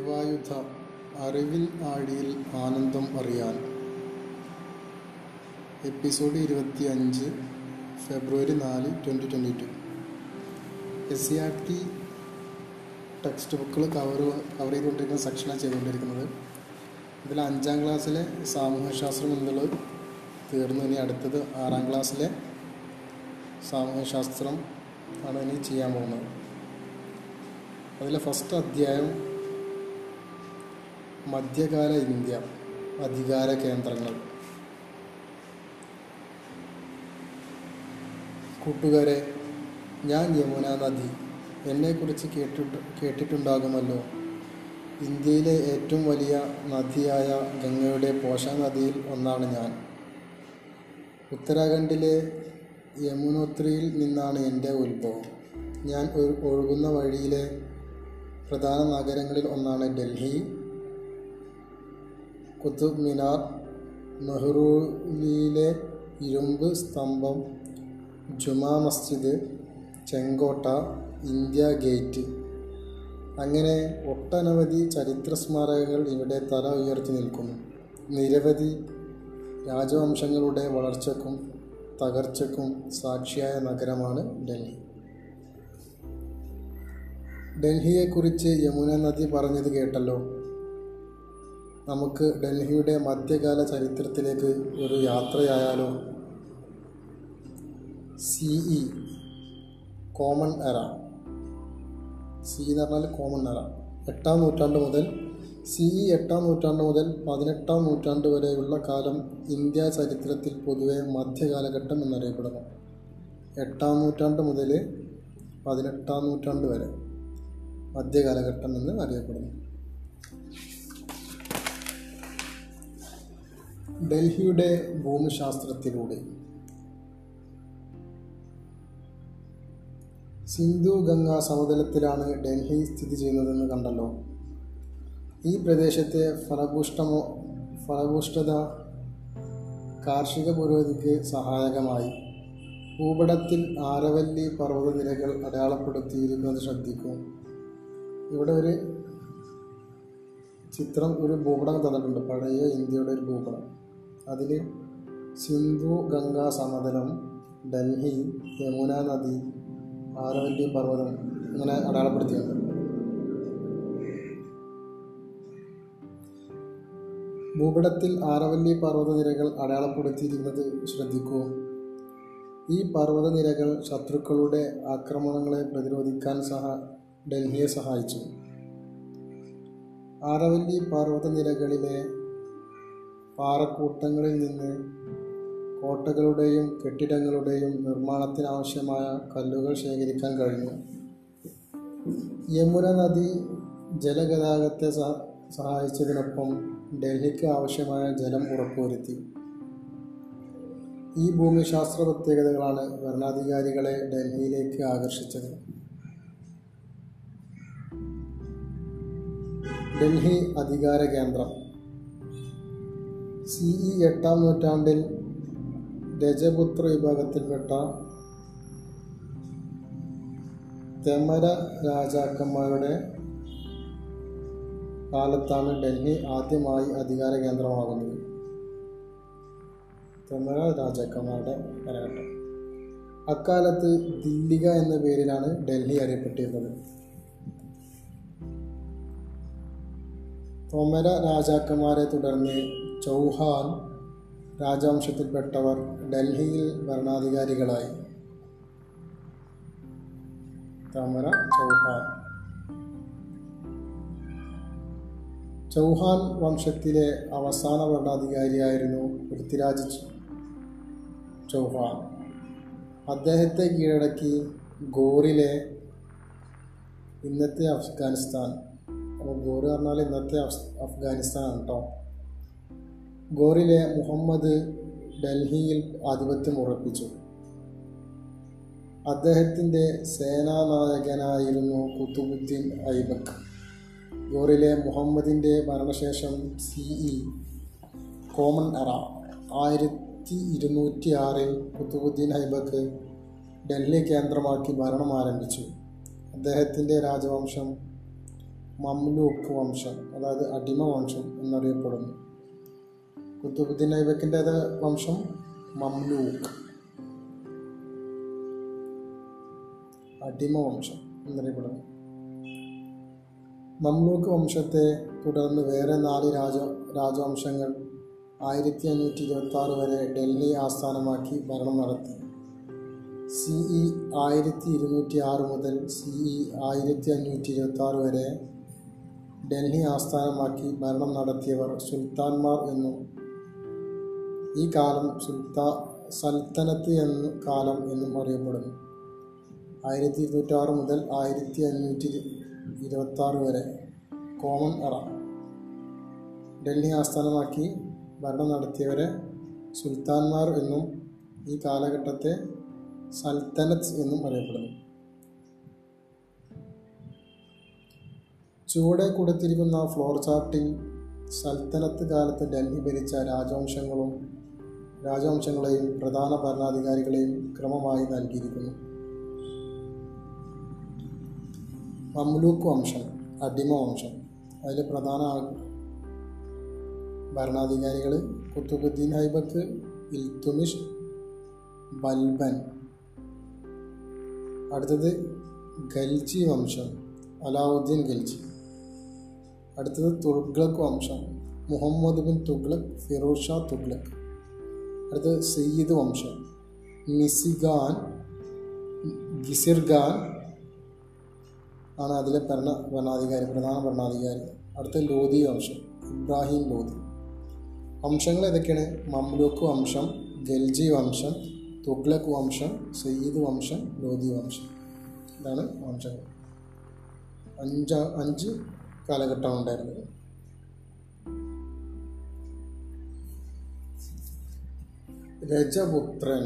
അറിവായുധ അറിവിൽ ആടിയിൽ ആനന്ദം അറിയാൻ. എപ്പിസോഡ് ഇരുപത്തി അഞ്ച് ഫെബ്രുവരി നാല് twenty twenty two. S C R T text ബുക്കുകൾ കവർ കവർ ചെയ്തുകൊണ്ടിരിക്കുന്ന സെക്ഷനാണ് ചെയ്തുകൊണ്ടിരിക്കുന്നത്. ഇതിൽ അഞ്ചാം ക്ലാസ്സിലെ സാമൂഹ്യശാസ്ത്രം എന്നുള്ളത് തീർന്നു. ഇനി അടുത്തത് ആറാം ക്ലാസ്സിലെ സാമൂഹ്യശാസ്ത്രം ആണ് ഇനി ചെയ്യാൻ പോകുന്നത്. അതിലെ ഫസ്റ്റ് അധ്യായം മധ്യകാല ഇന്ത്യ അധികാര കേന്ദ്രങ്ങൾ. കൂട്ടുകാരെ ഞാൻ യമുന നദി. എന്നെക്കുറിച്ച് കേട്ടിട്ട് കേട്ടിട്ടുണ്ടാകുമല്ലോ. ഇന്ത്യയിലെ ഏറ്റവും വലിയ നദിയായ ഗംഗയുടെ പോഷക നദിയിൽ ഒന്നാണ് ഞാൻ. ഉത്തരാഖണ്ഡിലെ യമുനോത്രിയിൽ നിന്നാണ് എന്റെ ഉത്ഭവം. ഞാൻ ഒഴുകുന്ന വഴിയിലെ പ്രധാന നഗരങ്ങളിൽ ഒന്നാണ് ഡൽഹി. കുത്തുബ് മിനാർ മെഹ്റൂലിയിലെ ഇരുമ്പ് സ്തംഭം ജുമാ മസ്ജിദ് ചെങ്കോട്ട ഇന്ത്യ ഗേറ്റ്. അങ്ങനെ ഒട്ടനവധി ചരിത്ര സ്മാരകങ്ങൾ ഇവിടെ തല ഉയർത്തി നിൽക്കുന്നു. നിരവധി രാജവംശങ്ങളുടെ വളർച്ചക്കും തകർച്ചക്കും സാക്ഷിയായ നഗരമാണ് ഡൽഹി. ഡൽഹിയെക്കുറിച്ച് യമുന നദി പറഞ്ഞത് കേട്ടല്ലോ. നമുക്ക് ഡൽഹിയുടെ മധ്യകാല ചരിത്രത്തിലേക്ക് ഒരു യാത്രയായാലോ? C E common era C എന്ന് പറഞ്ഞാൽ കോമൺ എറ എട്ടാം നൂറ്റാണ്ട് മുതൽ സി ഇ എട്ടാം നൂറ്റാണ്ട് മുതൽ പതിനെട്ടാം നൂറ്റാണ്ട് വരെയുള്ള കാലം ഇന്ത്യ ചരിത്രത്തിൽ പൊതുവെ മധ്യകാലഘട്ടം എന്നറിയപ്പെടുന്നു. എട്ടാം നൂറ്റാണ്ട് മുതൽ പതിനെട്ടാം നൂറ്റാണ്ട് വരെ മധ്യകാലഘട്ടം എന്ന് അറിയപ്പെടുന്നു. ഡൽഹിയുടെ ഭൂമിശാസ്ത്രത്തിലൂടെ. സിന്ധു ഗംഗാ സമതലത്തിലാണ് ഡൽഹി സ്ഥിതി ചെയ്യുന്നതെന്ന് കണ്ടല്ലോ. ഈ പ്രദേശത്തെ ഫലഭൂഷ്ടമോ ഫലഭൂഷ്ടത കാർഷിക പുരോഗതിക്ക് സഹായകമായി. ഭൂപടത്തിൽ ആരവല്ലി പർവതനിരകൾ അടയാളപ്പെടുത്തിയിരിക്കുന്നത് ശ്രദ്ധിക്കും. ഇവിടെ ഒരു ചിത്രം ഒരു ഭൂപടം തന്നിട്ടുണ്ട്. പഴയ ഇന്ത്യയുടെ ഒരു ഭൂപടം. അതിൽ സിന്ധു ഗംഗാ സമതലം ഡൽഹി യമുന നദി ആരവല്ലി പർവതം അങ്ങനെ അടയാളപ്പെടുത്തിയിട്ടുണ്ട്. ഭൂപടത്തിൽ ആരവല്ലി പർവതനിരകൾ അടയാളപ്പെടുത്തിയിരിക്കുന്നത് ശ്രദ്ധിക്കൂ. ഈ പർവതനിരകൾ ശത്രുക്കളുടെ ആക്രമണങ്ങളെ പ്രതിരോധിക്കാൻ സഹ ഡൽഹിയെ സഹായിച്ചു. ആരവല്ലി പർവതനിരകളിലെ പാറക്കൂട്ടങ്ങളിൽ നിന്ന് കോട്ടകളുടെയും കെട്ടിടങ്ങളുടെയും നിർമ്മാണത്തിനാവശ്യമായ കല്ലുകൾ ശേഖരിക്കാൻ കഴിഞ്ഞു. യമുന നദി ജലഗതാഗതത്തെ സഹായിച്ചതിനൊപ്പം ഡൽഹിക്ക് ആവശ്യമായ ജലം ഉറപ്പുവരുത്തി. ഈ ഭൂമിശാസ്ത്ര പ്രത്യേകതകളാണ് ഭരണാധികാരികളെ ഡൽഹിയിലേക്ക് ആകർഷിച്ചത്. ഡൽഹി അധികാര കേന്ദ്രം. സി ഇ എട്ടാം നൂറ്റാണ്ടിൽ രജപുത്ര വിഭാഗത്തിൽപ്പെട്ട തെമര രാജാക്കന്മാരുടെ കാലത്താണ് ഡൽഹി ആദ്യമായി അധികാര കേന്ദ്രമാകുന്നത്. തെമര രാജാക്കന്മാരുടെ കാലഘട്ടം. അക്കാലത്ത് ദില്ലിക എന്ന പേരിലാണ് ഡൽഹി അറിയപ്പെട്ടിരുന്നത്. തൊമര രാജാക്കന്മാരെ തുടർന്ന് ചൗഹാൻ രാജവംശത്തിൽപ്പെട്ടവർ ഡൽഹിയിൽ ഭരണാധികാരികളായി. തമര ചൗഹാൻ. ചൗഹാൻ വംശത്തിലെ അവസാന ഭരണാധികാരിയായിരുന്നു പൃഥ്വിരാജ് ചൗഹാൻ. അദ്ദേഹത്തെ കീഴടക്കി ഗോറിലെ ഇന്നത്തെ അഫ്ഗാനിസ്ഥാൻ. അപ്പോൾ ഗോറ് പറഞ്ഞാൽ ഇന്നത്തെ അഫ്ഗാനിസ്ഥാനാണ് കേട്ടോ ഗോറിലെ മുഹമ്മദ് ഡൽഹിയിൽ ആധിപത്യം ഉറപ്പിച്ചു. അദ്ദേഹത്തിന്റെ സേനാനായകനായിരുന്നു കുത്തുബുദ്ദീൻ ഐബക്ക് ഗോറിലെ മുഹമ്മദിന്റെ മരണശേഷം സി ഇ കോമൺ എറ ആയിരത്തി ഇരുന്നൂറ്റി ആറിൽ കുത്തുബുദ്ദീൻ ഐബക്ക് ഡൽഹി കേന്ദ്രമാക്കി ഭരണം ആരംഭിച്ചു. അദ്ദേഹത്തിന്റെ രാജവംശം മംലൂക്ക് വംശം അതായത് അടിമ വംശം എന്നറിയപ്പെടുന്നു. കുത്തുബുദ്ദീൻ ഐബക്കിന്റെ വംശം മംലൂക്ക്. അടിമ വംശം എന്നറിയപ്പെടുന്നു. മംലൂക്ക് വംശത്തെ തുടർന്ന് വേറെ നാല് രാജ രാജവംശങ്ങൾ ആയിരത്തി അഞ്ഞൂറ്റി ഇരുപത്തി ആറ് വരെ ഡൽഹി ആസ്ഥാനമാക്കി ഭരണം നടത്തി. സി ഇ ആയിരത്തി ഇരുന്നൂറ്റി ആറ് മുതൽ സി ഇ ആയിരത്തി അഞ്ഞൂറ്റി ഇരുപത്തി ആറ് വരെ ഡൽഹി ആസ്ഥാനമാക്കി ഭരണം നടത്തിയവർ സുൽത്താൻമാർ എന്നും ഈ കാലം സുൽത്താ സൽത്തനത്ത് എന്ന കാലം എന്നും അറിയപ്പെടുന്നു. ആയിരത്തി ഇരുന്നൂറ്റാറ് മുതൽ ആയിരത്തി അഞ്ഞൂറ്റി ഇരുപത്താറ് വരെ കോമൺ എറ. ഡൽഹി ആസ്ഥാനമാക്കി ഭരണം നടത്തിയവരെ സുൽത്താൻമാർ എന്നും ഈ കാലഘട്ടത്തെ സൽത്തനത്ത് എന്നും അറിയപ്പെടുന്നു. ചുവടെ കൊടുത്തിരിക്കുന്ന ഫ്ലോർ ചാർട്ടിൽ സൽത്തനത്ത് കാലത്ത് ഡൽഹി ഭരിച്ച രാജവംശങ്ങളും രാജവംശങ്ങളെയും പ്രധാന ഭരണാധികാരികളെയും ക്രമമായി നൽകിയിരിക്കുന്നു. മംലൂക്ക് വംശം അടിമ വംശം അതിലെ പ്രധാന ഭരണാധികാരികൾ കുത്തുബുദ്ദീൻ ഹൈബക്ക് ഇൽത്തുമിഷ് ബൽബൻ. അടുത്തത് ഖൽജി വംശം അലാവുദ്ദീൻ ഖൽജി അടുത്തത് തുഗ്ലക് വംശം മുഹമ്മദ് ബിൻ തുഗ്ലക് ഫിറോസ് ഷാ തുഗ്ലക്. അടുത്തത് സയ്യിദ് വംശം. മിസിഗാൻ ഗിസിർഗാൻ ആണ് അതിലെ ഭരണ ഭരണാധികാരി പ്രധാന ഭരണാധികാരി. അടുത്ത ലോധി വംശം ഇബ്രാഹിം ലോധി വംശങ്ങൾ ഏതൊക്കെയാണ്? മംലൂക്ക് വംശം ഗൽജി വംശം തുഗ്ലക് വംശം സയ്യിദ് വംശം ലോധി വംശം. ഇതാണ് വംശങ്ങൾ. അഞ്ച് അഞ്ച് കാലഘട്ടമാണ് ഉണ്ടായിരുന്നത്. രജപുത്രൻ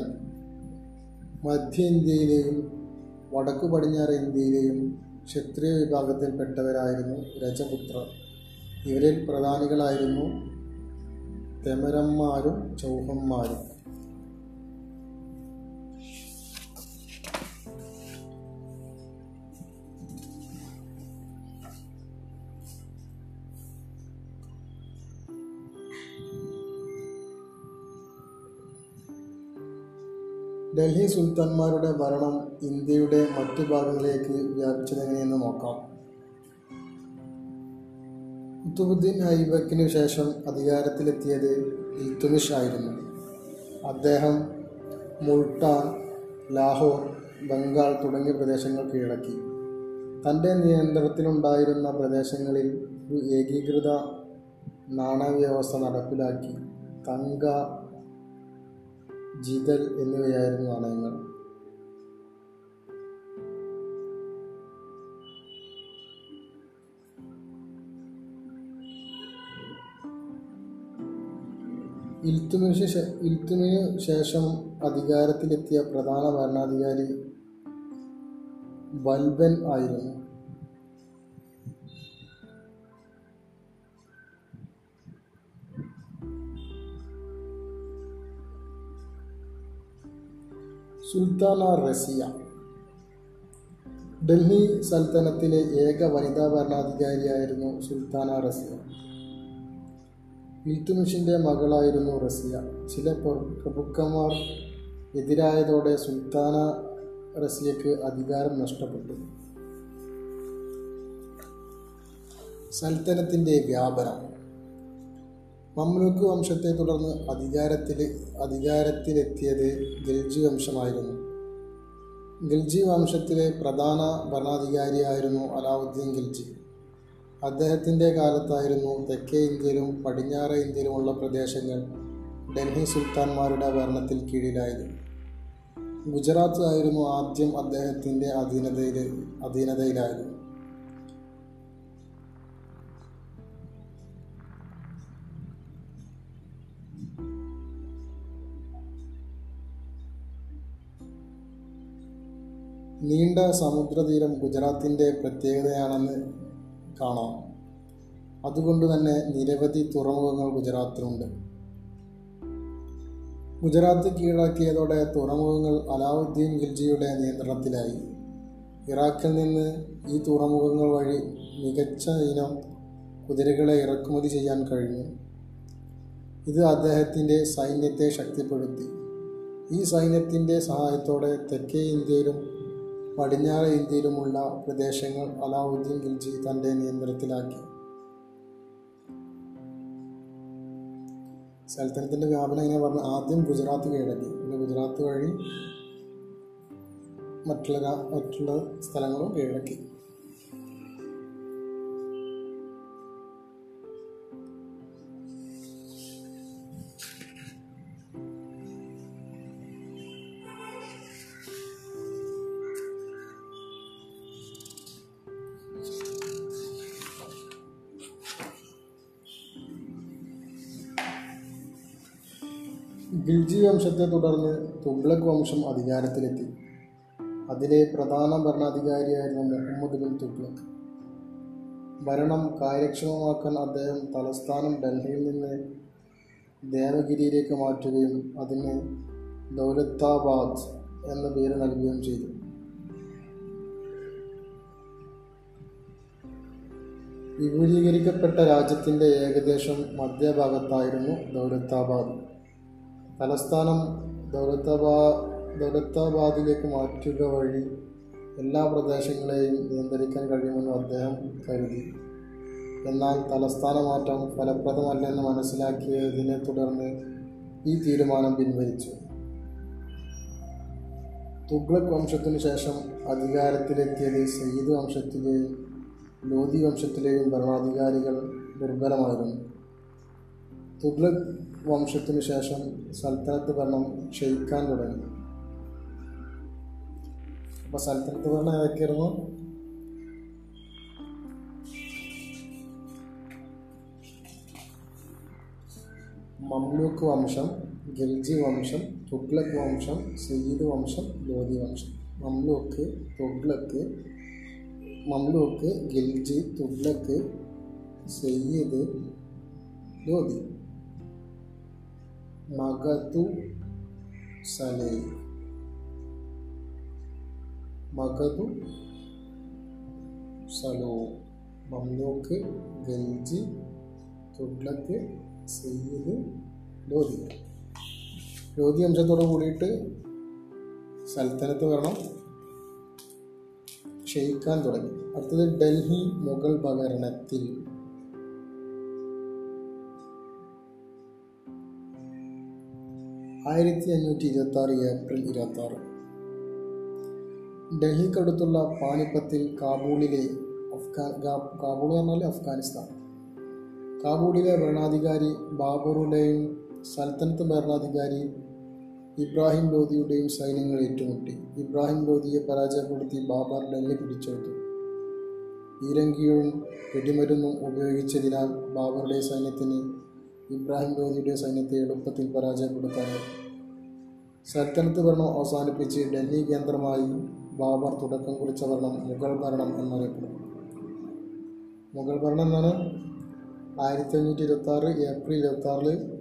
മധ്യേന്ത്യയിലെയും വടക്കു പടിഞ്ഞാറ് ഇന്ത്യയിലെയും ക്ഷത്രിയ വിഭാഗത്തിൽപ്പെട്ടവരായിരുന്നു രജപുത്രർ ഇവരിൽ പ്രധാനികളായിരുന്നു തെമരന്മാരും ചൗഹന്മാരും. ഡൽഹി സുൽത്താൻമാരുടെ ഭരണം ഇന്ത്യയുടെ മറ്റു ഭാഗങ്ങളിലേക്ക് വ്യാപിച്ചതെങ്ങനെയെന്ന് നോക്കാം. കുത്തുബുദ്ദീൻ ഐബക്കിന് ശേഷം അധികാരത്തിലെത്തിയത് ഇൽത്തുമിഷ് ആയിരുന്നു. അദ്ദേഹം മുൾട്ടാൻ ലാഹോർ ബംഗാൾ തുടങ്ങിയ പ്രദേശങ്ങൾ കീഴടക്കി. തന്റെ നിയന്ത്രണത്തിലുണ്ടായിരുന്ന പ്രദേശങ്ങളിൽ ഒരു ഏകീകൃത നാണയവ്യവസ്ഥ നടപ്പിലാക്കി. തങ്ക ജിതൽ എന്നിവയായിരുന്നു നാണയങ്ങൾ. ഇൽത്തുമിന് ശേഷം അധികാരത്തിലെത്തിയ പ്രധാന ഭരണാധികാരി ബൽബൻ ആയിരുന്നു. സുൽത്താന റസിയ. ഡൽഹി സൽത്തനത്തിലെ ഏക വനിതാ ഭരണാധികാരിയായിരുന്നു സുൽത്താന റസിയ. ഇൽത്തുമിഷിന്റെ മകളായിരുന്നു റസിയ. ചില പ്ര- പ്രഭുക്കന്മാർ എതിരായതോടെ സുൽത്താന റസിയക്ക് അധികാരം നഷ്ടപ്പെട്ടു. സൽത്തനത്തിന്റെ വ്യാപനം മംലൂക്ക് വംശത്തെ തുടർന്ന് അധികാരത്തിൽ അധികാരത്തിലെത്തിയത് ഗിൽജി വംശമായിരുന്നു. ഗിൽജി വംശത്തിലെ പ്രധാന ഭരണാധികാരിയായിരുന്നു അലാവുദ്ദീൻ ഗിൽജി. അദ്ദേഹത്തിന്റെ കാലത്തായിരുന്നു തെക്കേ ഇന്ത്യയിലും പടിഞ്ഞാറ് ഇന്ത്യയിലുമുള്ള പ്രദേശങ്ങൾ ഡൽഹി സുൽത്താൻമാരുടെ ഭരണത്തിൽ കീഴിലായത്. ഗുജറാത്ത് ആയിരുന്നു ആദ്യം അദ്ദേഹത്തിന്റെ അധീനതയിൽ അധീനതയിലായത്. നീണ്ട സമുദ്രതീരം ഗുജറാത്തിന്റെ പ്രത്യേകതയാണെന്ന് കാണാം. അതുകൊണ്ട് തന്നെ നിരവധി തുറമുഖങ്ങൾ ഗുജറാത്തിലുണ്ട്. ഗുജറാത്ത് കീഴടക്കിയതോടെ തുറമുഖങ്ങൾ അലാവുദ്ദീൻ ഖിൽജിയുടെ നിയന്ത്രണത്തിലായി. ഇറാഖിൽ നിന്ന് ഈ തുറമുഖങ്ങൾ വഴി മികച്ച ഇനം കുതിരകളെ ഇറക്കുമതി ചെയ്യാൻ കഴിഞ്ഞു. ഇത് അദ്ദേഹത്തിന്റെ സൈന്യത്തെ ശക്തിപ്പെടുത്തി. ഈ സൈന്യത്തിന്റെ സഹായത്തോടെ തെക്കേ ഇന്ത്യയിലും പടിഞ്ഞാറ് ഇന്ത്യയിലുമുള്ള പ്രദേശങ്ങൾ അലാവുദ്ദീൻ ഖിൽജി തന്റെ നിയന്ത്രണത്തിലാക്കി. സൽത്തനത്തിന്റെ വ്യാപനം ഇങ്ങനെ പറഞ്ഞ ആദ്യം ഗുജറാത്ത് കീഴടക്കി. പിന്നെ ഗുജറാത്ത് വഴി മറ്റുള്ള മറ്റുള്ള സ്ഥലങ്ങളും കീഴടക്കി. വംശത്തെ തുടർന്ന് തുഗ്ലക് വംശം അധികാരത്തിലെത്തി. അതിലെ പ്രധാന ഭരണാധികാരിയായിരുന്നു മുഹമ്മദ് ബിൻ തുഗ്ലക്. ഭരണം കാര്യക്ഷമമാക്കാൻ അദ്ദേഹം തലസ്ഥാനം ഡൽഹിയിൽ നിന്ന് ദേവഗിരിയിലേക്ക് മാറ്റുകയും അതിന് ദൗലത്താബാദ് എന്ന പേര് നൽകുകയും ചെയ്തു. വിപുലീകരിക്കപ്പെട്ട രാജ്യത്തിന്റെ ഏകദേശം മധ്യഭാഗത്തായിരുന്നു ദൗലത്താബാദ് തലസ്ഥാനം ദൗലത്താബാ ദൗലത്താബാദിലേക്ക് മാറ്റുക വഴി എല്ലാ പ്രദേശങ്ങളെയും നിയന്ത്രിക്കാൻ കഴിയുമെന്ന് അദ്ദേഹം കരുതി. എന്നാൽ തലസ്ഥാന മാറ്റം ഫലപ്രദമല്ലെന്ന് മനസ്സിലാക്കിയതിനെ തുടർന്ന് ഈ തീരുമാനം പിൻവലിച്ചു. തുഗ്ലക് വംശത്തിനു ശേഷം അധികാരത്തിലെത്തിയത് സയ്യിദ് വംശത്തിലെയും ലോധി വംശത്തിലെയും ഭരണാധികാരികൾ ദുർബലമായിരുന്നു. തുഗ്ലക് വംശത്തിനു ശേഷം സൽത്തനത്ത് ഭരണം ക്ഷയിക്കാൻ തുടങ്ങി. അപ്പോൾ സൽത്തനത്ത് ഭരണം ഏതൊക്കെയായിരുന്നു മംലൂക്ക് വംശം ഖിൽജി വംശം തുഗ്ലക് വംശം സയ്യിദ് വംശം ലോധി വംശം. മംലൂക്ക് തുഗ്ലക്ക് മംലൂക്ക് ഖിൽജി തുഗ്ലക്ക് സയ്യിദ് ലോധി മഗധു സലൈ. മകതു സലോ. മംലൂക്ക് ഗഞ്ചി തുഗ്ലക്ക് സെയ്യത് ലോധി ലോധി വംശത്തോട് കൂടിയിട്ട് സൽത്തനത്ത് വരണം. ക്ഷയിക്കാൻ തുടങ്ങി. അടുത്തത് ഡൽഹി മുഗൾ ഭരണത്തിൽ ആയിരത്തി അഞ്ഞൂറ്റി ഇരുപത്തി ആറ് ഏപ്രിൽ ഇരുപത്തി ആറ് ഡൽഹിക്കടുത്തുള്ള പാനിപ്പത്തിൽ കാബൂളിലെ അഫ്ഗാൻ കാബൂൾ പറഞ്ഞാൽ അഫ്ഗാനിസ്ഥാൻ. കാബൂളിലെ ഭരണാധികാരി ബാബറുടെയും സൽത്തനത്ത് ഭരണാധികാരി ഇബ്രാഹിം ലോധിയുടെയും സൈന്യങ്ങൾ ഏറ്റുമുട്ടി. ഇബ്രാഹിം ലോധിയെ പരാജയപ്പെടുത്തി ബാബർ ഡൽഹി പിടിച്ചെടുത്തു. ഈരങ്കിയും വെടിമരുന്നും ഉപയോഗിച്ചതിനാൽ ബാബറുടെ സൈന്യത്തിന് ഇബ്രാഹിം ലോധിയുടെ സൈന്യത്തെ എളുപ്പത്തിൽ പരാജയപ്പെടുത്താനായി. സൽത്തനത്ത് ഭരണം അവസാനിപ്പിച്ച് ഡൽഹി കേന്ദ്രമായി ബാബർ തുടക്കം കുറിച്ച ഭരണം മുഗൾ ഭരണം എന്നറിയപ്പെടുന്നു. മുഗൾ ഭരണം എന്നാണ് ആയിരത്തി അഞ്ഞൂറ്റി ഇരുപത്തി ആറ് ഏപ്രിൽ ഇരുപത്തി ആറിൽ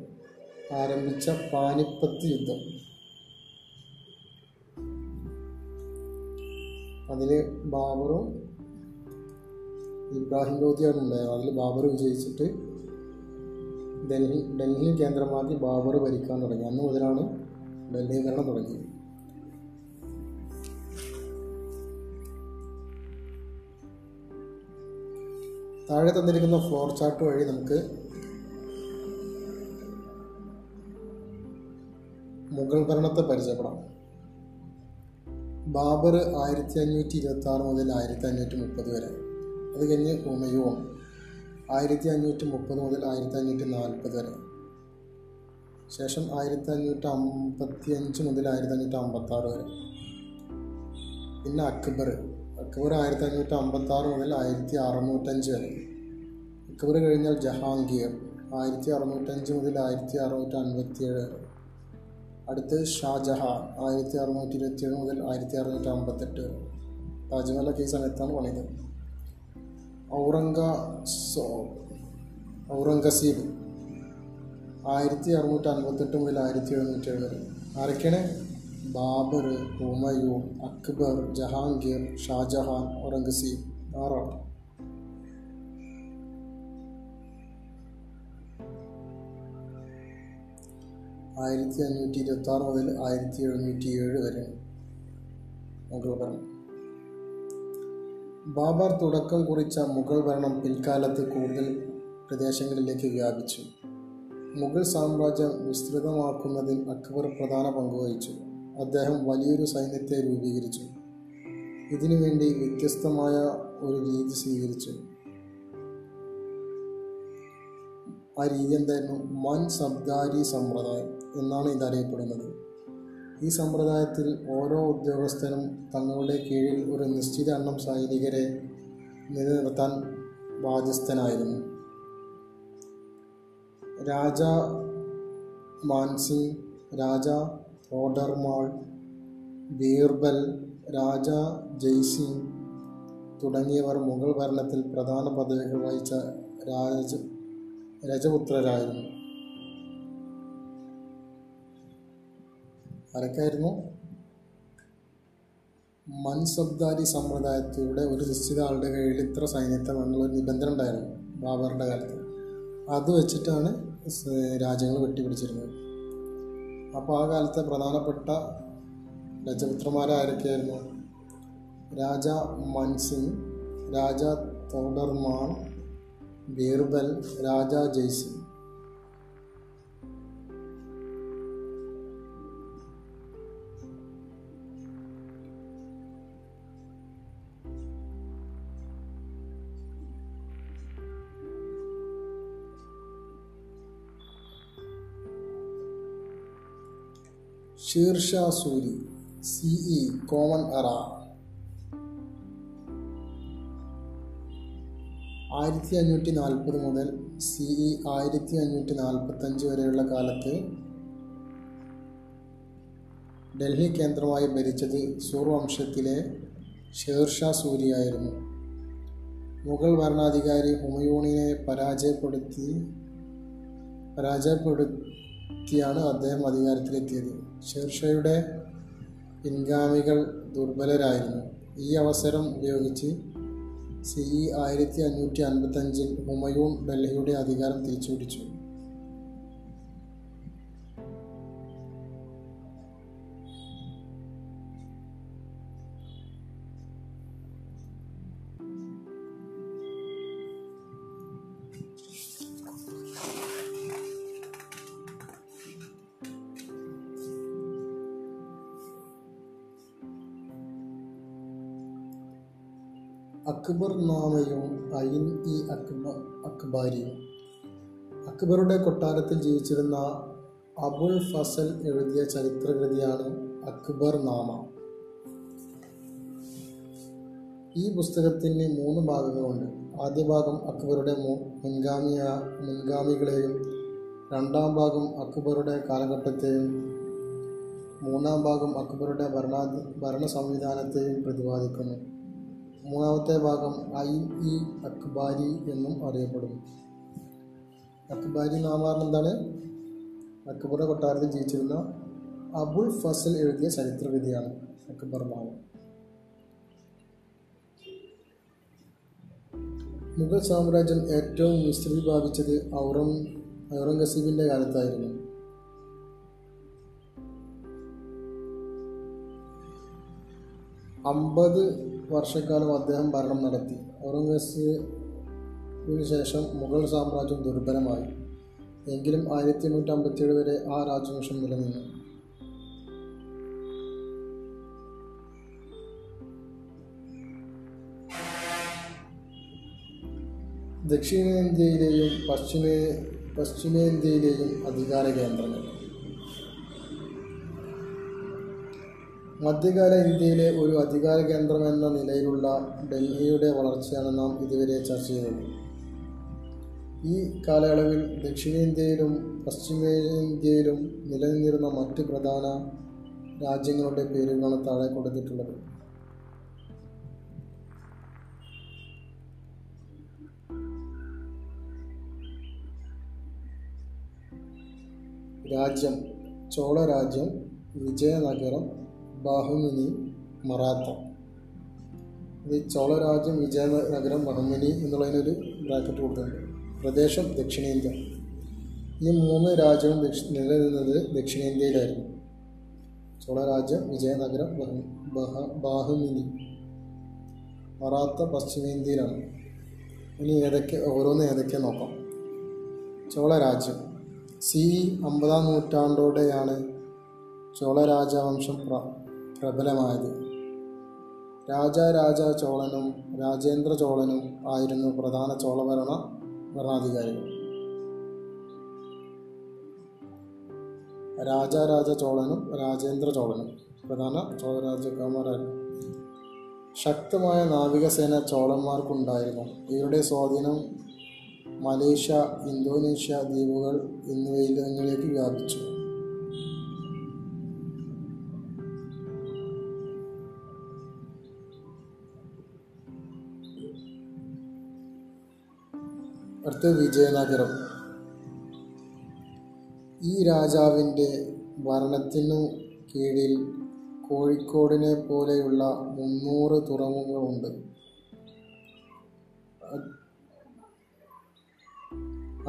ആരംഭിച്ച പാനിപ്പത്ത് യുദ്ധം. അതിൽ ബാബറും ഇബ്രാഹിം ലോധിയാണ് ഉണ്ടായത്. അതിൽ ബാബർ വിജയിച്ചിട്ട് ഡൽഹി ഡൽഹി കേന്ദ്രമാക്കി ബാബർ ഭരിക്കാൻ തുടങ്ങി. അന്ന് മുതലാണ് ഡൽഹി ഭരണം തുടങ്ങിയത്. താഴെ തന്നിരിക്കുന്ന ഫ്ലോർ ചാർട്ട് വഴി നമുക്ക് മുഗൾ ഭരണത്തെ പരിചയപ്പെടാം. ബാബർ ആയിരത്തി അഞ്ഞൂറ്റി ഇരുപത്തി ആറ് മുതൽ ആയിരത്തി അഞ്ഞൂറ്റി മുപ്പത് വരെ. അത് കഴിഞ്ഞ് ഹുമയൂൺ ആയിരത്തി അഞ്ഞൂറ്റി മുപ്പത് മുതൽ ആയിരത്തി അഞ്ഞൂറ്റി നാൽപ്പത് വരെ. ശേഷം ആയിരത്തി അഞ്ഞൂറ്റി അമ്പത്തി അഞ്ച് മുതൽ ആയിരത്തി അഞ്ഞൂറ്റി അമ്പത്തി ആറ് വരെ. പിന്നെ അക്ബർ. അക്ബർ ആയിരത്തി അഞ്ഞൂറ്റി അമ്പത്തി ആറ് മുതൽ ആയിരത്തി അറുന്നൂറ്റഞ്ച് വരെ. അക്ബർ കഴിഞ്ഞാൽ ജഹാംഗീർ. ആയിരത്തി അറുന്നൂറ്റഞ്ച് മുതൽ ആയിരത്തി അറുന്നൂറ്റി അൻപത്തി ഏഴ് വരെ. അടുത്ത് ഷാജഹാൻ. ആയിരത്തി അറുന്നൂറ്റി ഇരുപത്തി ഏഴ് മുതൽ ആയിരത്തി അറുന്നൂറ്റി അമ്പത്തെട്ട് വരെ താജ്മഹലൊക്കെ ഈ പണിത്. ഔറംഗ ഔറംഗസീബ്. ആയിരത്തി അറുന്നൂറ്റി അൻപത്തെട്ട് മുതൽ ആയിരത്തി എഴുന്നൂറ്റി എഴുപത് ആരൊക്കെയാണ്? ബാബർ ഹുമയൂൺ അക്ബർ ജഹാംഗീർ ഷാജഹാൻ ഔറംഗസീബ്. ആറാണ്. ആയിരത്തി അഞ്ഞൂറ്റി ഇരുപത്തി ആറ് മുതൽ ആയിരത്തി എഴുന്നൂറ്റി ഏഴ് വരെ. മുഗൾ ഭരണം ബാബർ തുടക്കം കുറിച്ച മുഗൾ ഭരണം പിൽക്കാലത്ത് കൂടുതൽ പ്രദേശങ്ങളിലേക്ക് വ്യാപിച്ചു. മുഗൾ സാമ്രാജ്യം വിസ്തൃതമാക്കുന്നതിൽ അക്ബർ പ്രധാന പങ്ക് വഹിച്ചു. അദ്ദേഹം വലിയൊരു സൈന്യത്തെ രൂപീകരിച്ചു. ഇതിനുവേണ്ടി വ്യത്യസ്തമായ ഒരു രീതി സ്വീകരിച്ചു. ആ രീതി എന്തായിരുന്നു മൻ സബ്ദാരി സമ്പ്രദായം എന്നാണ് ഇത് അറിയപ്പെടുന്നത്. ഈ സമ്പ്രദായത്തിൽ ഓരോ ഉദ്യോഗസ്ഥനും തങ്ങളുടെ കീഴിൽ ഒരു നിശ്ചിത എണ്ണം സൈനികരെ നിലനിർത്താൻ ബാധ്യസ്ഥനായിരുന്നു. രാജ മാൻസിംഗ് രാജ ഓഡർമാൾ ബീർബൽ രാജ ജയ്സിംഗ് തുടങ്ങിയവർ മുഗൾ ഭരണത്തിൽ പ്രധാന പദവികൾ വഹിച്ച രാജ രജപുത്രരായിരുന്നു. ആരൊക്കെയായിരുന്നു മൻസബ്ദാരി സമ്പ്രദായത്തിലൂടെ ഒരു നിശ്ചിത ആളുടെ കയ്യിൽ ഇത്ര സൈന്യത്തെ എന്നുള്ള ഒരു നിബന്ധന ഉണ്ടായിരുന്നു ബാബറിന്റെ കാലത്ത്. അത് വെച്ചിട്ടാണ് രാജ്യങ്ങൾ വെട്ടിപ്പിടിച്ചിരുന്നത്. അപ്പോൾ ആ കാലത്തെ പ്രധാനപ്പെട്ട രജപുത്രന്മാരാരൊക്കെയായിരുന്നു? Raja Man Singh Raja Todar Mal Birbal Raja Jai Singh. Sher Shah Suri C E common era. ആയിരത്തി അഞ്ഞൂറ്റി നാൽപ്പത് മുതൽ സിഇ ആയിരത്തി അഞ്ഞൂറ്റി നാൽപ്പത്തഞ്ച് വരെയുള്ള കാലത്ത് ഡൽഹി കേന്ദ്രമായി ഭരിച്ചത് സൂർ വംശത്തിലെ ഷേർഷാ സൂരിയായിരുന്നു മുഗൾ ഭരണാധികാരി ഹുമയൂണിനെ പരാജയപ്പെടുത്തി പരാജയപ്പെടുത്തിയാണ് അദ്ദേഹം അധികാരത്തിലെത്തിയത്. ഷേർഷയുടെ പിൻഗാമികൾ ദുർബലരായിരുന്നു. ഈ അവസരം ഉപയോഗിച്ച് സി ഇ ആയിരത്തി അഞ്ഞൂറ്റി അൻപത്തഞ്ചിൽ ഹുമയൂൺ ഡൽഹിയുടെ അധികാരം തിരിച്ചുപിടിച്ചു. അക്ബർ നാമയും ഐൻ ഇ അക്ബ അക്ബാരിയും. അക്ബറുടെ കൊട്ടാരത്തിൽ ജീവിച്ചിരുന്ന അബുൽ ഫസൽ എഴുതിയ ചരിത്രകൃതിയാണ് അക്ബർ നാമ. ഈ പുസ്തകത്തിന് മൂന്ന് ഭാഗങ്ങളുണ്ട്. ആദ്യ ഭാഗം അക്ബറുടെ മുൻഗാമിയ മുൻഗാമികളെയും രണ്ടാം ഭാഗം അക്ബറുടെ കാലഘട്ടത്തെയും മൂന്നാം ഭാഗം അക്ബറുടെ ഭരണാധി ഭരണ സംവിധാനത്തെയും പ്രതിപാദിക്കുന്നു. മൂന്നാമത്തെ ഭാഗം ഐ ഇ അക്ബാരി എന്നും അറിയപ്പെടുന്നു. അക്ബാരി നാമാറിന് എന്താണ്? അക്ബറുടെ കൊട്ടാരത്തിൽ ജീവിച്ചിരുന്ന അബുൾ ഫസൽ എഴുതിയ ചരിത്രകൃതിയാണ് അക്ബർ നാമം മുഗൾ സാമ്രാജ്യം ഏറ്റവും വിസ്തൃതി പ്രാപിച്ചത് ഔറം ഔറംഗസീബിന്റെ കാലത്തായിരുന്നു. അമ്പത് വർഷക്കാലം അദ്ദേഹം ഭരണം നടത്തി. ഔറംഗസീബിന് ശേഷം മുഗൾ സാമ്രാജ്യം ദുർബലമായി. എങ്കിലും ആയിരത്തി എണ്ണൂറ്റി അമ്പത്തിയേഴ് വരെ ആ രാജവംശം നിലനിന്നു. ദക്ഷിണേന്ത്യയിലെയും പശ്ചിമേ പശ്ചിമേന്ത്യയിലെയും അധികാര കേന്ദ്രങ്ങൾ. മധ്യകാല ഇന്ത്യയിലെ ഒരു അധികാര കേന്ദ്രം എന്ന നിലയിലുള്ള ഡൽഹിയുടെ വളർച്ചയാണ് നാം ഇതുവരെ ചർച്ച ചെയ്തത്. ഈ കാലയളവിൽ ദക്ഷിണേന്ത്യയിലും പശ്ചിമേന്ത്യയിലും നിലനിന്നിരുന്ന മറ്റ് പ്രധാന രാജ്യങ്ങളുടെ പേരുകളാണ് താഴെ കൊടുത്തിട്ടുള്ളത്. രാജ്യം ചോളരാജ്യം വിജയനഗരം ബഹുമിനി മറാത്ത. ഇത് ചോളരാജ്യം വിജയനഗരം ബഹുമിനി എന്നുള്ളതിനൊരു ബ്രാക്കറ്റ് കൊടുത്തിട്ടുണ്ട്. പ്രദേശം ദക്ഷിണേന്ത്യ. ഈ മൂന്ന് രാജ്യവും നിലനിന്നത് ദക്ഷിണേന്ത്യയിലായിരുന്നു. ചോളരാജ്യം വിജയനഗരം ബഹു ബഹ ബാഹുമിനി. മറാത്ത പശ്ചിമേന്ത്യയിലാണ്. ഇനി ഏതൊക്കെ ഓരോന്ന് ഏതൊക്കെ നോക്കാം. ചോളരാജ്യം. സി അമ്പതാം നൂറ്റാണ്ടോടെയാണ് ചോള രാജവംശം പ്രബലമായത്. രാജാരാജ ചോളനും രാജേന്ദ്ര ചോളനും ആയിരുന്നു പ്രധാന ചോളഭരണ ഭരണാധികാരികൾ. രാജാരാജ ചോളനും രാജേന്ദ്ര ചോളനും പ്രധാന ചോള രാജകുമാരായിരുന്നു ശക്തമായ നാവികസേന ചോളന്മാർക്കുണ്ടായിരുന്നു. ഇവരുടെ സ്വാധീനം മലേഷ്യ ഇന്തോനേഷ്യ ദ്വീപുകൾ എന്നിവയിൽ എന്നിവയിലേക്ക് വ്യാപിച്ചു. അടുത്ത വിജയനഗരം. ഈ രാജാവിന്റെ ഭരണത്തിനു കീഴിൽ കോഴിക്കോടിനെ പോലെയുള്ള മുന്നൂറ് തുറമുഖങ്ങളുണ്ട്.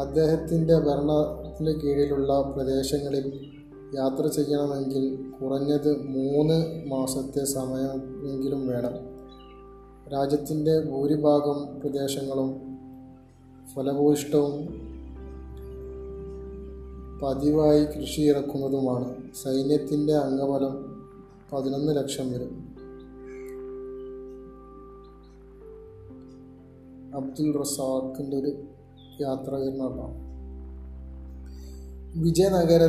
അദ്ദേഹത്തിന്റെ ഭരണത്തിന് കീഴിലുള്ള പ്രദേശങ്ങളിൽ യാത്ര ചെയ്യണമെങ്കിൽ കുറഞ്ഞത് മൂന്ന് മാസത്തെ സമയമെങ്കിലും വേണം. രാജ്യത്തിന്റെ ഭൂരിഭാഗം പ്രദേശങ്ങളും ഫലഭൂയിഷ്ടവും പതിവായി കൃഷി ഇറക്കുന്നതുമാണ് സൈന്യത്തിന്റെ അംഗബലം പതിനൊന്ന് ലക്ഷം വരും. അബ്ദുൽ റസാഖിന്റെ ഒരു യാത്ര വരുന്ന വിജയനഗര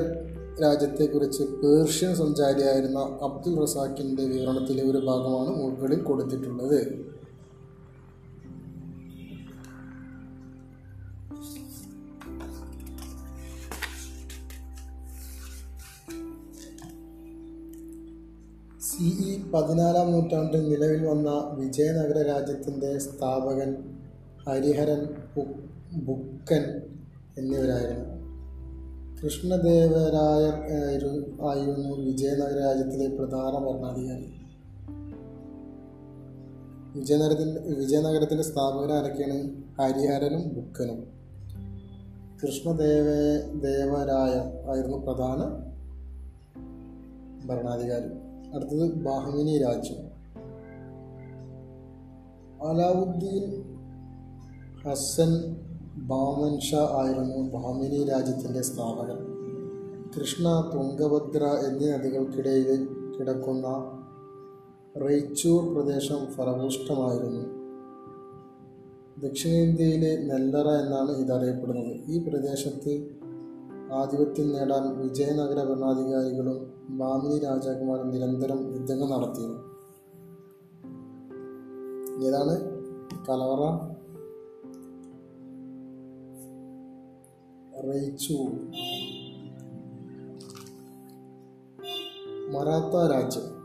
രാജ്യത്തെക്കുറിച്ച് പേർഷ്യൻ സഞ്ചാരിയായിരുന്ന അബ്ദുൽ റസാഖിന്റെ വിവരണത്തിലെ ഒരു ഭാഗമാണ് മുകളിൽ കൊടുത്തിട്ടുള്ളത്. പതിനാലാം നൂറ്റാണ്ടിൽ നിലവിൽ വന്ന വിജയനഗര രാജ്യത്തിന്റെ സ്ഥാപകൻ ഹരിഹരൻ ബുക്കൻ എന്നിവരായിരുന്നു. കൃഷ്ണദേവരായർ ആയിരുന്നു വിജയനഗര രാജ്യത്തിലെ പ്രധാന ഭരണാധികാരി. വിജയനഗരത്തിന്റെ വിജയനഗരത്തിന്റെ സ്ഥാപകരാരൊക്കെയാണ് ഹരിഹരനും ബുക്കനും. കൃഷ്ണദേവ ദേവരായ ആയിരുന്നു പ്രധാന ഭരണാധികാരി. അടുത്തത് ബാഹ്മിനി രാജ്യം അലാവുദ്ദീൻ ഹസൻ ബാമൻ ഷാ ആയിരുന്നു ബാമിനി രാജ്യത്തിന്റെ സ്ഥാപകൻ. കൃഷ്ണ തുംഗഭദ്ര എന്നീ നദികൾക്കിടയിൽ കിടക്കുന്ന റെയ്ച്ചൂർ പ്രദേശം ഫലഭൂഷ്ടമായിരുന്നു. ദക്ഷിണേന്ത്യയിലെ നെല്ലറ എന്നാണ് ഇതറിയപ്പെടുന്നത്. ഈ പ്രദേശത്ത് ആധിപത്യം നേടാൻ വിജയനഗര ഭരണാധികാരികളും ബാമിനി രാജാക്കുമാർ നിരന്തരം യുദ്ധങ്ങൾ നടത്തിയിരുന്നു. ഏതാണ്? കലവറ മറാത്ത രാജ്യം.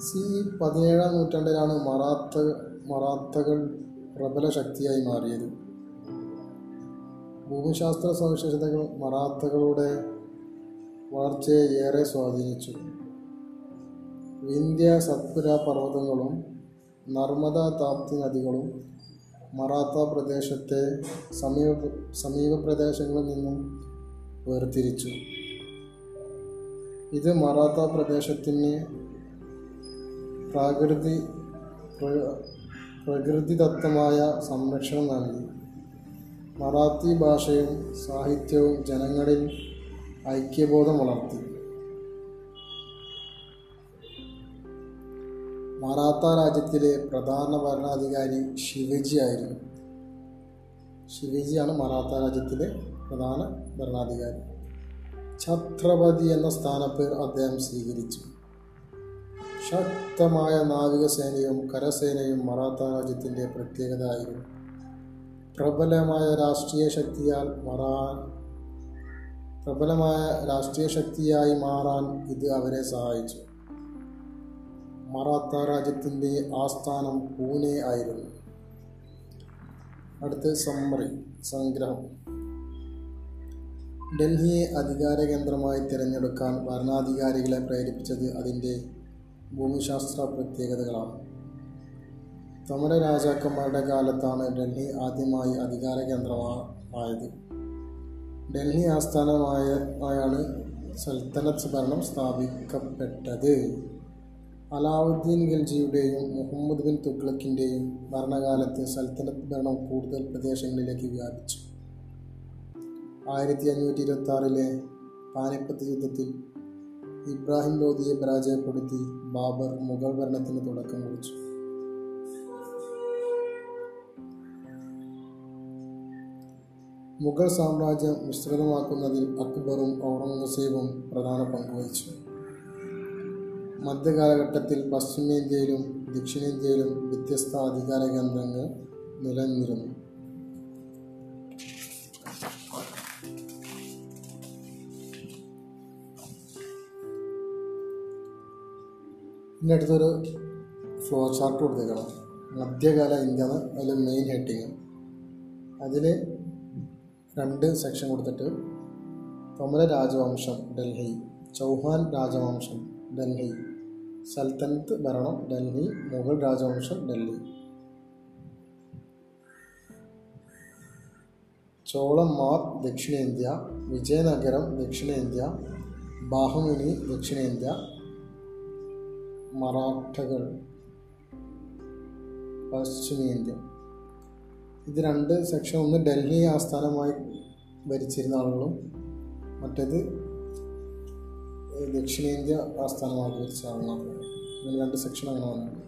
സി പതിനേഴാം നൂറ്റാണ്ടിലാണ് മറാത്ത മറാത്തകൾ പ്രബല ശക്തിയായി മാറിയത്. ഭൂമിശാസ്ത്ര സവിശേഷതകൾ മറാത്തകളുടെ വളർച്ചയെ ഏറെ സ്വാധീനിച്ചു. വിന്ധ്യ സത്പുര പർവതങ്ങളും നർമ്മദ താപ്തി നദികളും മറാത്ത പ്രദേശത്തെ സമീപ സമീപ പ്രദേശങ്ങളിൽ നിന്നും വേർതിരിച്ചു. ഇത് മറാത്ത പ്രദേശത്തിന് പ്രാകൃതി പ്ര- പ്രകൃതിദത്തമായ സംരക്ഷണം നൽകി. മറാത്തി ഭാഷയും സാഹിത്യവും ജനങ്ങളിൽ ഐക്യബോധം വളർത്തി. മറാത്ത രാജ്യത്തിലെ പ്രധാന ഭരണാധികാരി ശിവജി ആയിരുന്നു. ശിവജിയാണ് മറാത്ത രാജ്യത്തിലെ പ്രധാന ഭരണാധികാരി. ഛത്രപതി എന്ന സ്ഥാനപ്പേർ അദ്ദേഹം സ്വീകരിച്ചു. ശക്തമായ നാവികസേനയും കരസേനയും മറാത്ത രാജ്യത്തിന്റെ പ്രത്യേകത ആയിരുന്നു. പ്രബലമായ രാഷ്ട്രീയ ശക്തിയാൽ മാറാൻ പ്രബലമായ രാഷ്ട്രീയ ശക്തിയായി മാറാൻ ഇത് അവരെ സഹായിച്ചു. മറാത്ത രാജ്യത്തിന്റെ ആസ്ഥാനം പൂനെ ആയിരുന്നു. അടുത്ത് സമ്മറി സംഗ്രഹം. ഡൽഹിയെ അധികാര കേന്ദ്രമായി തിരഞ്ഞെടുക്കാൻ ഭരണാധികാരികളെ പ്രേരിപ്പിച്ചത് അതിന്റെ ഭൂമിശാസ്ത്ര പ്രത്യേകതകളാണ്. തമിഴ രാജാക്കന്മാരുടെ കാലത്താണ് ഡൽഹി ആദ്യമായി അധികാര കേന്ദ്രമായത്. ഡൽഹി ആസ്ഥാനമായ ആയാണ് സൽത്തനത്ത് ഭരണം സ്ഥാപിക്കപ്പെട്ടത്. അലാവുദ്ദീൻ ഖിൽജിയുടെയും മുഹമ്മദ് ബിൻ തുഗ്ലക്കിന്റെയും ഭരണകാലത്ത് സൽത്തനത്ത് ഭരണം കൂടുതൽ പ്രദേശങ്ങളിലേക്ക് വ്യാപിച്ചു. ആയിരത്തി അഞ്ഞൂറ്റി ഇരുപത്തി ആറിലെ പാനിപ്പത്ത് യുദ്ധത്തിൽ ഇബ്രാഹിം ലോധിയെ പരാജയപ്പെടുത്തി ബാബർ മുഗൾ ഭരണത്തിന് തുടക്കം കുറിച്ചു. മുഗൾ സാമ്രാജ്യം വിസ്തൃതമാക്കുന്നതിൽ അക്ബറും ഔറംഗസീബും പ്രധാന പങ്കുവഹിച്ചു. മധ്യകാലഘട്ടത്തിൽ പശ്ചിമേന്ത്യയിലും ദക്ഷിണേന്ത്യയിലും വ്യത്യസ്ത അധികാര കേന്ദ്രങ്ങൾ നിലനിന്നിരുന്നു. ഇനി അടുത്തൊരു ഫ്ലോ ചാർട്ട് കൊടുത്തേക്കണം മധ്യകാല ഇന്ത്യ അതിൽ മെയിൻ ഹെഡിങ് അതിൽ രണ്ട് സെക്ഷൻ കൊടുത്തിട്ട് തമിഴ രാജവംശം ഡൽഹി ചൗഹാൻ രാജവംശം ഡൽഹി സൽത്തനത്ത് ഭരണം ഡൽഹി മുഗൾ രാജവംശം ഡൽഹി. ചോളന്മാർ ദക്ഷിണേന്ത്യ വിജയനഗരം ദക്ഷിണേന്ത്യ ബാഹുമിനി ദക്ഷിണേന്ത്യ മറാഠകൾ പശ്ചിമേന്ത്യ. ഇത് രണ്ട് സെക്ഷൻ ഒന്ന് ഡൽഹി ആസ്ഥാനമായി ഭരിച്ചിരുന്ന ആളുകളും മറ്റേത് ദക്ഷിണേന്ത്യ ആസ്ഥാനമായി ഭരിച്ച ആളുകളാണ് രണ്ട് സെക്ഷൻ അങ്ങനെ വന്നത്